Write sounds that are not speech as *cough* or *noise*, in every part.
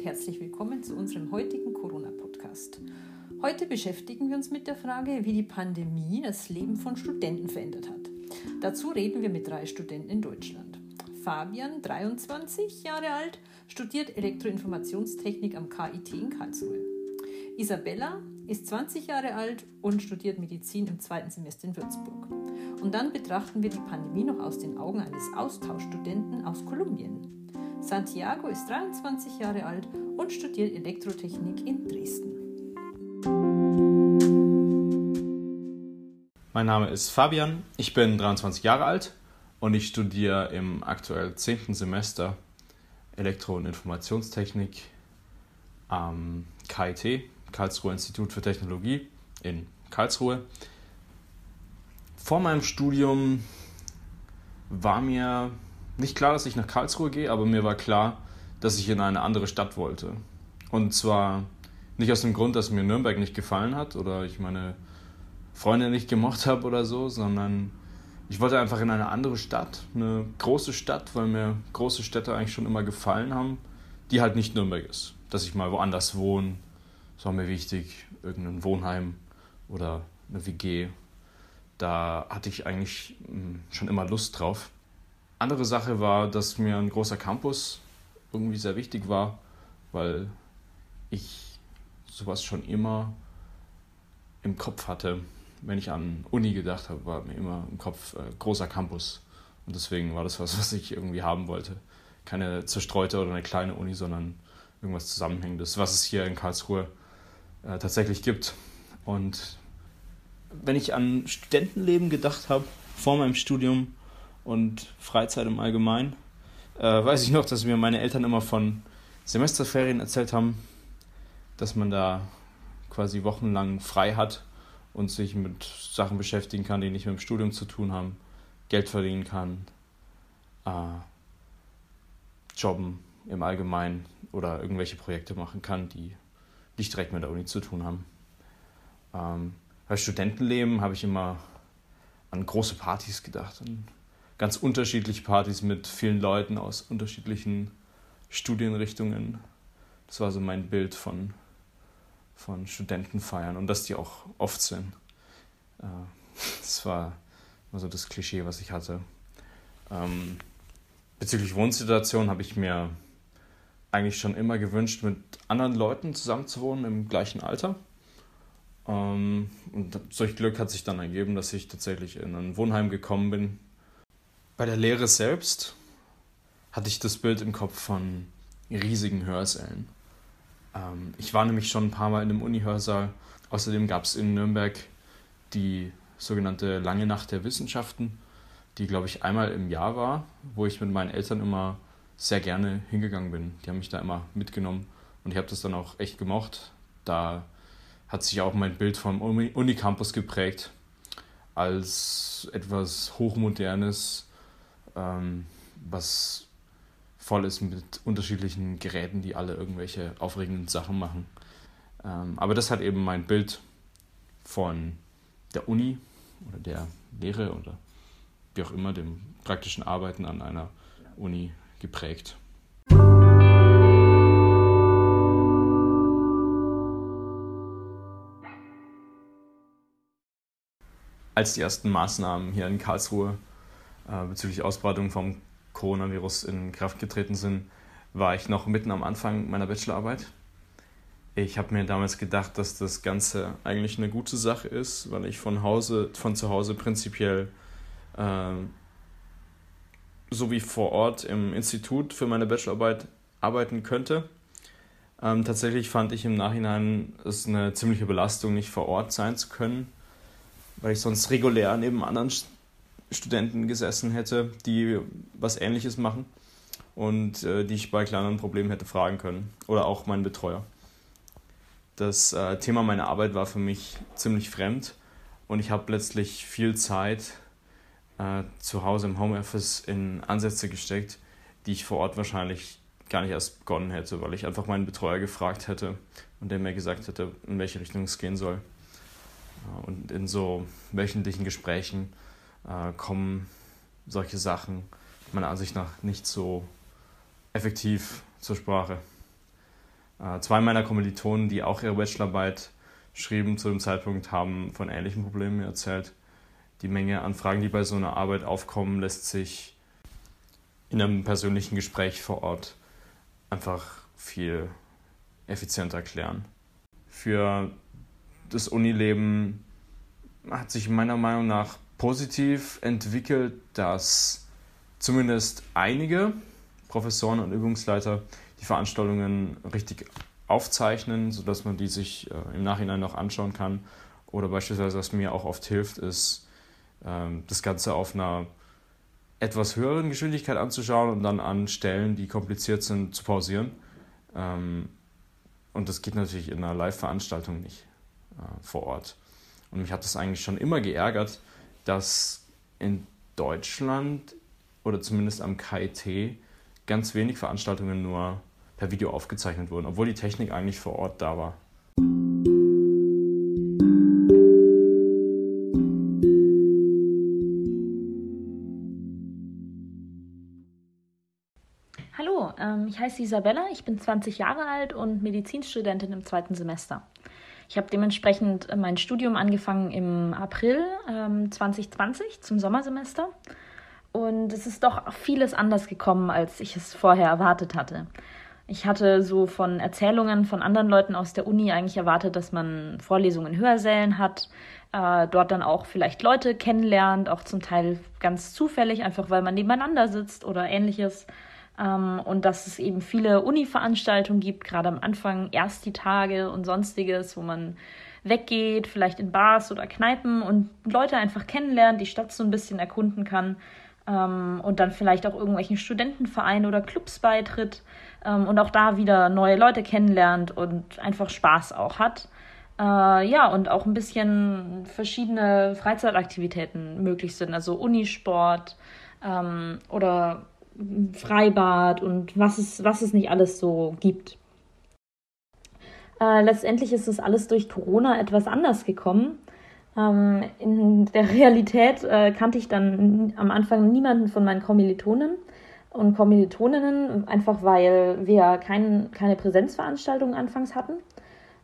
und herzlich willkommen zu unserem heutigen Corona-Podcast. Heute beschäftigen wir uns mit der Frage, wie die Pandemie das Leben von Studenten verändert hat. Dazu reden wir mit drei Studenten in Deutschland. Fabian, 23 Jahre alt, studiert Elektroinformationstechnik am KIT in Karlsruhe. Isabella ist 20 Jahre alt und studiert Medizin im zweiten Semester in Würzburg. Und dann betrachten wir die Pandemie noch aus den Augen eines Austauschstudenten aus Kolumbien. Santiago ist 23 Jahre alt und studiert Elektrotechnik in Dresden. Mein Name ist Fabian, ich bin 23 Jahre alt und ich studiere im aktuell 10. Semester Elektro- und Informationstechnik am KIT, Karlsruher Institut für Technologie in Karlsruhe. Vor meinem Studium war mir nicht klar, dass ich nach Karlsruhe gehe, aber mir war klar, dass ich in eine andere Stadt wollte. Und zwar nicht aus dem Grund, dass mir Nürnberg nicht gefallen hat oder ich meine Freunde nicht gemocht habe oder so, sondern ich wollte einfach in eine andere Stadt, eine große Stadt, weil mir große Städte eigentlich schon immer gefallen haben, die halt nicht Nürnberg ist. Dass ich mal woanders wohne, das war mir wichtig, irgendein Wohnheim oder eine WG. Da hatte ich eigentlich hm, schon immer Lust drauf. Andere Sache war, dass mir ein großer Campus irgendwie sehr wichtig war, weil ich sowas schon immer im Kopf hatte. Wenn ich an Uni gedacht habe, war mir immer im Kopf äh, großer Campus. Und deswegen war das was, *laughs* was ich irgendwie haben wollte. Keine zerstreute oder eine kleine Uni, sondern irgendwas Zusammenhängendes, was es hier in Karlsruhe äh, tatsächlich gibt. Und wenn ich an Studentenleben gedacht habe, vor meinem Studium, und Freizeit im Allgemeinen. Äh, weiß ich noch, dass mir meine Eltern immer von Semesterferien erzählt haben, dass man da quasi wochenlang frei hat und sich mit Sachen beschäftigen kann, die nicht mit dem Studium zu tun haben, Geld verdienen kann, äh, jobben im Allgemeinen oder irgendwelche Projekte machen kann, die nicht direkt mit der Uni zu tun haben. Ähm, bei Studentenleben habe ich immer an große Partys gedacht, an ganz unterschiedliche Partys mit vielen Leuten aus unterschiedlichen Studienrichtungen. Das war so mein Bild von, von Studentenfeiern und dass die auch oft sind. Äh, *laughs* das war so das Klischee, was ich hatte. Ähm, bezüglich Wohnsituation habe ich mir eigentlich schon immer gewünscht, mit anderen Leuten zusammenzuwohnen im gleichen Alter. Ähm, und solch Glück hat sich dann ergeben, dass ich tatsächlich in ein Wohnheim gekommen bin, bei der Lehre selbst hatte ich das Bild im Kopf von riesigen Hörsälen. Ähm, ich war nämlich schon ein paar Mal in einem Uni-Hörsaal. Außerdem gab es in Nürnberg die sogenannte Lange Nacht der Wissenschaften, die, glaube ich, einmal im Jahr war, wo ich mit meinen Eltern immer sehr gerne hingegangen bin. Die haben mich da immer mitgenommen und ich habe das dann auch echt gemocht. Da hat sich auch mein Bild vom Unicampus geprägt als etwas Hochmodernes, ähm, was voll ist mit unterschiedlichen Geräten, die alle irgendwelche aufregenden Sachen machen. Ähm, aber das hat eben mein Bild von der Uni oder der Lehre oder wie auch immer dem praktischen Arbeiten an einer Uni geprägt. Als die ersten Maßnahmen hier in Karlsruhe äh, bezüglich Ausbreitung vom Coronavirus in Kraft getreten sind, war ich noch mitten am Anfang meiner Bachelorarbeit. Ich habe mir damals gedacht, dass das Ganze eigentlich eine gute Sache ist, weil ich von, Hause, von zu Hause prinzipiell äh, so wie vor Ort im Institut für meine Bachelorarbeit arbeiten könnte. Ähm, tatsächlich fand ich im Nachhinein es eine ziemliche Belastung, nicht vor Ort sein zu können, weil ich sonst regulär neben anderen Studenten gesessen hätte, die was Ähnliches machen und äh, die ich bei kleineren Problemen hätte fragen können. Oder auch meinen Betreuer. Das äh, Thema meiner Arbeit war für mich ziemlich fremd und ich habe letztlich viel Zeit äh, zu Hause im Homeoffice in Ansätze gesteckt, die ich vor Ort wahrscheinlich gar nicht erst begonnen hätte, weil ich einfach meinen Betreuer gefragt hätte und der mir gesagt hätte, in welche Richtung es gehen soll. Äh, und in so wöchentlichen Gesprächen äh, kommen solche Sachen meiner Ansicht nach nicht so effektiv zur Sprache. Äh, zwei meiner Kommilitonen, die auch ihre Bachelorarbeit schrieben zu dem Zeitpunkt, haben von ähnlichen Problemen erzählt. Die Menge an Fragen, die bei so einer Arbeit aufkommen, lässt sich in einem persönlichen Gespräch vor Ort einfach viel effizienter klären. Für das Unileben hat sich meiner Meinung nach positiv entwickelt, dass zumindest einige Professoren und Übungsleiter die Veranstaltungen richtig aufzeichnen, sodass man die sich äh, im Nachhinein noch anschauen kann. Oder beispielsweise, was mir auch oft hilft, ist, ähm, das Ganze auf einer etwas höheren Geschwindigkeit anzuschauen und dann an Stellen, die kompliziert sind, zu pausieren. Ähm, und das geht natürlich in einer Live-Veranstaltung nicht äh, vor Ort. Und mich hat das eigentlich schon immer geärgert, dass in Deutschland oder zumindest am KIT ganz wenig Veranstaltungen nur per Video aufgezeichnet wurden, obwohl die Technik eigentlich vor Ort da war. Hallo, ähm, ich heiße Isabella, ich bin 20 Jahre alt und Medizinstudentin im zweiten Semester. Ich habe dementsprechend äh, mein Studium angefangen im April ähm, 2020 zum Sommersemester. Und es ist doch vieles anders gekommen, als ich es vorher erwartet hatte. Ich hatte so von Erzählungen von anderen Leuten aus der Uni eigentlich erwartet, dass man Vorlesungen in Hörsälen hat, äh, dort dann auch vielleicht Leute kennenlernt, auch zum Teil ganz zufällig, einfach weil man nebeneinander sitzt oder ähnliches. Ähm, und dass es eben viele Uni-Veranstaltungen gibt, gerade am Anfang erst die Tage und sonstiges, wo man weggeht, vielleicht in Bars oder Kneipen und Leute einfach kennenlernt, die Stadt so ein bisschen erkunden kann ähm, und dann vielleicht auch irgendwelchen Studentenvereinen oder Clubs beitritt ähm, und auch da wieder neue Leute kennenlernt und einfach Spaß auch hat. Äh, ja, und auch ein bisschen verschiedene Freizeitaktivitäten möglich sind, also Unisport oder Freibad und was es, was es nicht alles so gibt. Äh, letztendlich ist das alles durch Corona etwas anders gekommen. Ähm, in der Realität äh, kannte ich dann am Anfang niemanden von meinen Kommilitonen und Kommilitoninnen, einfach weil wir kein, keine Präsenzveranstaltungen anfangs hatten.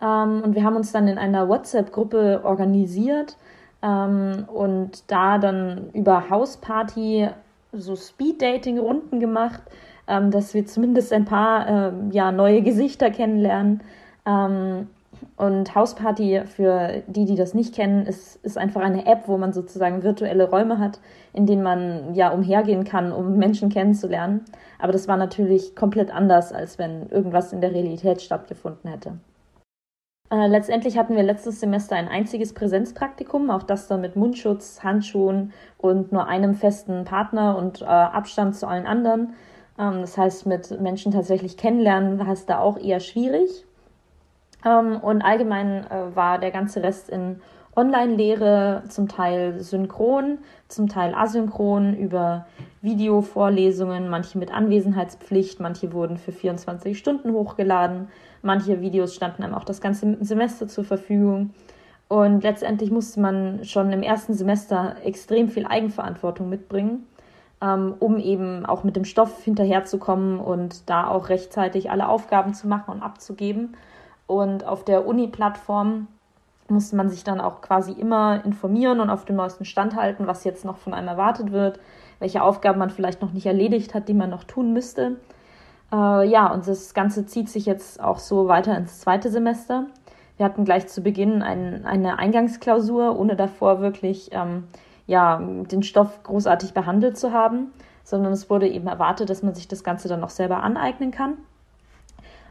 Ähm, und wir haben uns dann in einer WhatsApp-Gruppe organisiert ähm, und da dann über Hausparty so Speed-Dating-Runden gemacht, ähm, dass wir zumindest ein paar ähm, ja, neue Gesichter kennenlernen. Ähm, und Hausparty, für die, die das nicht kennen, ist, ist einfach eine App, wo man sozusagen virtuelle Räume hat, in denen man ja umhergehen kann, um Menschen kennenzulernen. Aber das war natürlich komplett anders, als wenn irgendwas in der Realität stattgefunden hätte. Äh, letztendlich hatten wir letztes Semester ein einziges Präsenzpraktikum, auch das dann mit Mundschutz, Handschuhen und nur einem festen Partner und äh, Abstand zu allen anderen. Ähm, das heißt, mit Menschen tatsächlich kennenlernen war es da auch eher schwierig. Ähm, und allgemein äh, war der ganze Rest in Online-Lehre, zum Teil synchron, zum Teil asynchron über Videovorlesungen, manche mit Anwesenheitspflicht, manche wurden für 24 Stunden hochgeladen, manche Videos standen einem auch das ganze Semester zur Verfügung. Und letztendlich musste man schon im ersten Semester extrem viel Eigenverantwortung mitbringen, ähm, um eben auch mit dem Stoff hinterherzukommen und da auch rechtzeitig alle Aufgaben zu machen und abzugeben. Und auf der Uni-Plattform musste man sich dann auch quasi immer informieren und auf dem neuesten Stand halten, was jetzt noch von einem erwartet wird, welche Aufgaben man vielleicht noch nicht erledigt hat, die man noch tun müsste. Äh, ja, und das Ganze zieht sich jetzt auch so weiter ins zweite Semester. Wir hatten gleich zu Beginn ein, eine Eingangsklausur, ohne davor wirklich ähm, ja, den Stoff großartig behandelt zu haben, sondern es wurde eben erwartet, dass man sich das Ganze dann noch selber aneignen kann.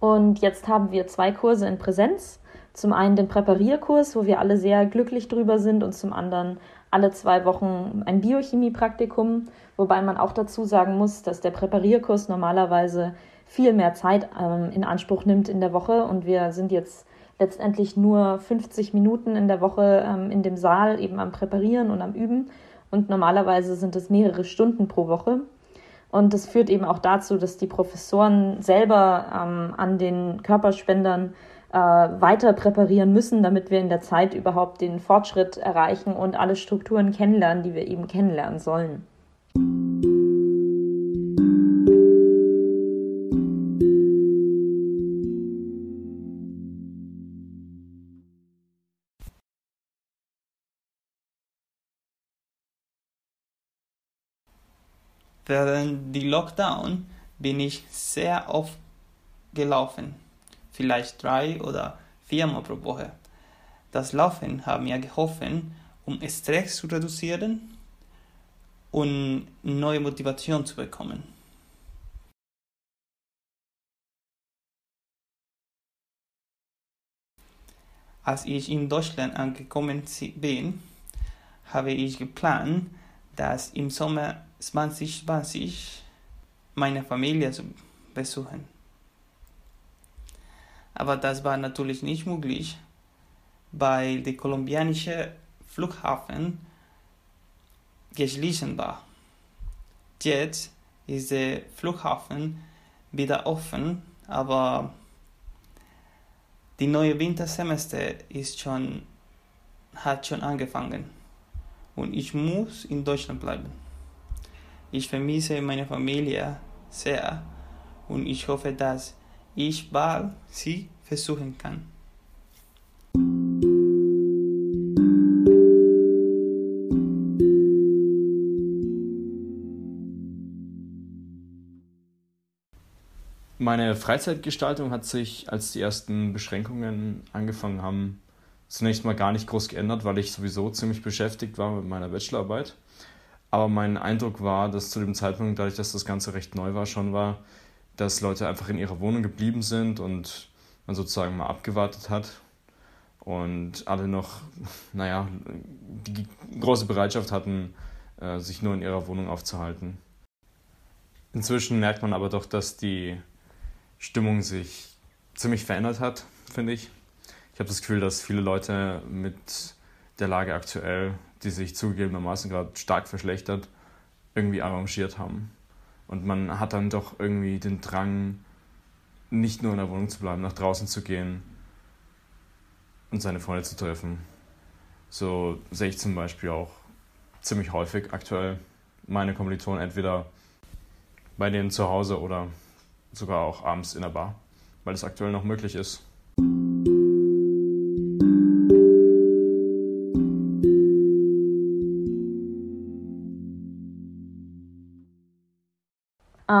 Und jetzt haben wir zwei Kurse in Präsenz zum einen den Präparierkurs, wo wir alle sehr glücklich drüber sind, und zum anderen alle zwei Wochen ein Biochemie-Praktikum, wobei man auch dazu sagen muss, dass der Präparierkurs normalerweise viel mehr Zeit ähm, in Anspruch nimmt in der Woche. Und wir sind jetzt letztendlich nur 50 Minuten in der Woche ähm, in dem Saal eben am Präparieren und am Üben. Und normalerweise sind es mehrere Stunden pro Woche. Und das führt eben auch dazu, dass die Professoren selber ähm, an den Körperspendern äh, weiter präparieren müssen, damit wir in der Zeit überhaupt den Fortschritt erreichen und alle Strukturen kennenlernen, die wir eben kennenlernen sollen. Während die Lockdown bin ich sehr oft gelaufen vielleicht drei oder viermal pro Woche. Das Laufen hat mir geholfen, um Stress zu reduzieren und neue Motivation zu bekommen. Als ich in Deutschland angekommen bin, habe ich geplant, dass im Sommer 2020 meine Familie zu besuchen. Aber das war natürlich nicht möglich, weil der kolumbianische Flughafen geschlossen war. Jetzt ist der Flughafen wieder offen, aber die neue Wintersemester ist schon, hat schon angefangen und ich muss in Deutschland bleiben. Ich vermisse meine Familie sehr und ich hoffe, dass ich bald sie versuchen kann. Meine Freizeitgestaltung hat sich, als die ersten Beschränkungen angefangen haben, zunächst mal gar nicht groß geändert, weil ich sowieso ziemlich beschäftigt war mit meiner Bachelorarbeit. Aber mein Eindruck war, dass zu dem Zeitpunkt, dadurch, dass das Ganze recht neu war, schon war, dass Leute einfach in ihrer Wohnung geblieben sind und man sozusagen mal abgewartet hat und alle noch, naja, die große Bereitschaft hatten, äh, sich nur in ihrer Wohnung aufzuhalten. Inzwischen merkt man aber doch, dass die Stimmung sich ziemlich verändert hat, finde ich. Ich habe das Gefühl, dass viele Leute mit der Lage aktuell, die sich zugegebenermaßen gerade stark verschlechtert, irgendwie arrangiert haben. Und man hat dann doch irgendwie den Drang, nicht nur in der Wohnung zu bleiben, nach draußen zu gehen und seine Freunde zu treffen. So sehe ich zum Beispiel auch ziemlich häufig aktuell meine Kommilitonen entweder bei denen zu Hause oder sogar auch abends in der Bar, weil es aktuell noch möglich ist.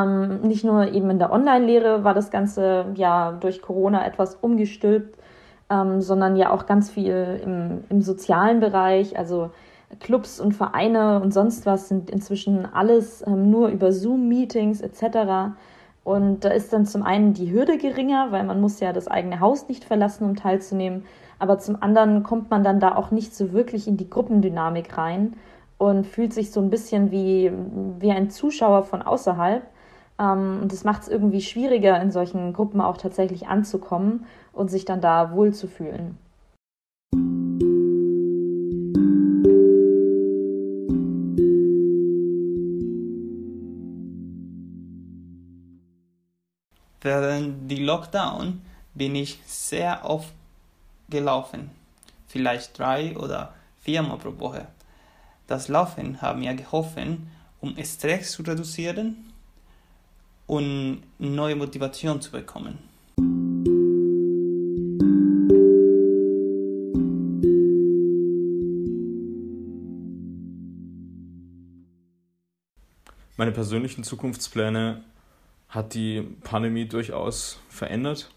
Ähm, nicht nur eben in der Online-Lehre war das Ganze ja durch Corona etwas umgestülpt, ähm, sondern ja auch ganz viel im, im sozialen Bereich, also Clubs und Vereine und sonst was sind inzwischen alles ähm, nur über Zoom-Meetings etc. Und da ist dann zum einen die Hürde geringer, weil man muss ja das eigene Haus nicht verlassen, um teilzunehmen. Aber zum anderen kommt man dann da auch nicht so wirklich in die Gruppendynamik rein und fühlt sich so ein bisschen wie, wie ein Zuschauer von außerhalb. Ähm, und das macht es irgendwie schwieriger, in solchen Gruppen auch tatsächlich anzukommen und sich dann da wohlzufühlen. Während die Lockdown bin ich sehr oft gelaufen, vielleicht drei oder viermal pro Woche. Das Laufen hat mir geholfen, um Stress zu reduzieren und neue Motivation zu bekommen. Meine persönlichen Zukunftspläne hat die Pandemie durchaus verändert.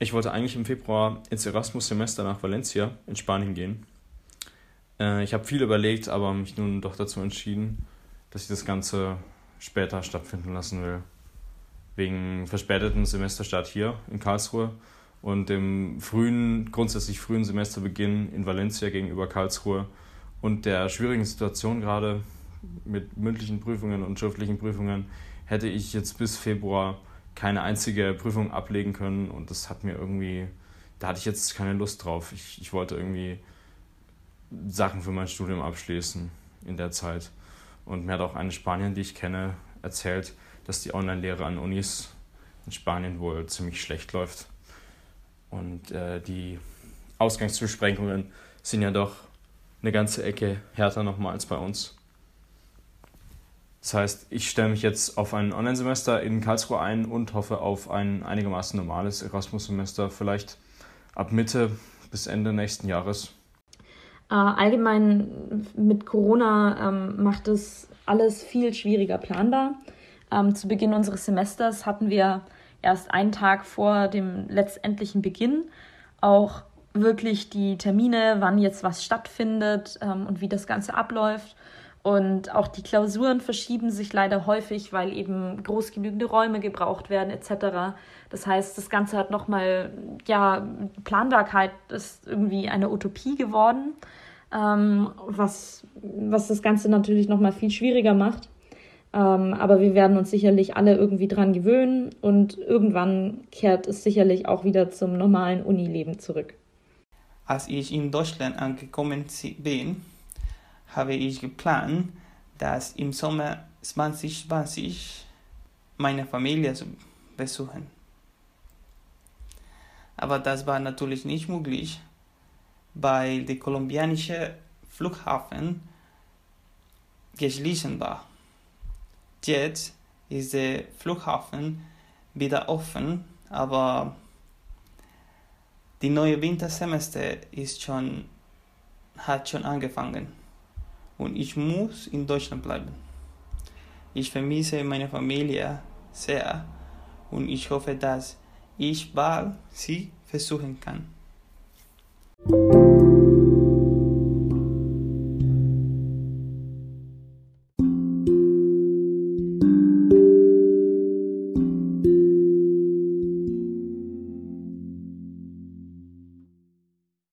Ich wollte eigentlich im Februar ins Erasmus-Semester nach Valencia in Spanien gehen. Äh, ich habe viel überlegt, aber mich nun doch dazu entschieden, dass ich das Ganze später stattfinden lassen will. Wegen verspäteten Semesterstart hier in Karlsruhe und dem frühen, grundsätzlich frühen Semesterbeginn in Valencia gegenüber Karlsruhe und der schwierigen Situation gerade mit mündlichen Prüfungen und schriftlichen Prüfungen hätte ich jetzt bis Februar keine einzige Prüfung ablegen können und das hat mir irgendwie, da hatte ich jetzt keine Lust drauf. Ich, ich wollte irgendwie Sachen für mein Studium abschließen in der Zeit. Und mir hat auch eine Spanierin, die ich kenne, erzählt, dass die Online-Lehre an Unis in Spanien wohl ziemlich schlecht läuft. Und äh, die Ausgangsbeschränkungen sind ja doch eine ganze Ecke härter nochmal als bei uns. Das heißt, ich stelle mich jetzt auf ein Online-Semester in Karlsruhe ein und hoffe auf ein einigermaßen normales Erasmus-Semester, vielleicht ab Mitte bis Ende nächsten Jahres. Äh, allgemein mit Corona ähm, macht es alles viel schwieriger planbar. Ähm, zu Beginn unseres Semesters hatten wir erst einen Tag vor dem letztendlichen Beginn auch wirklich die Termine, wann jetzt was stattfindet ähm, und wie das Ganze abläuft. Und auch die Klausuren verschieben sich leider häufig, weil eben groß genügende Räume gebraucht werden etc. Das heißt, das Ganze hat nochmal, ja, Planbarkeit ist irgendwie eine Utopie geworden, ähm, was, was das Ganze natürlich nochmal viel schwieriger macht. Ähm, aber wir werden uns sicherlich alle irgendwie dran gewöhnen und irgendwann kehrt es sicherlich auch wieder zum normalen Unileben zurück. Als ich in Deutschland angekommen bin, habe ich geplant, dass im Sommer 2020 meine Familie zu besuchen. Aber das war natürlich nicht möglich, weil der kolumbianische Flughafen geschlossen war. Jetzt ist der Flughafen wieder offen, aber die neue Wintersemester ist schon, hat schon angefangen und ich muss in Deutschland bleiben. Ich vermisse meine Familie sehr und ich hoffe, dass ich bald sie versuchen kann.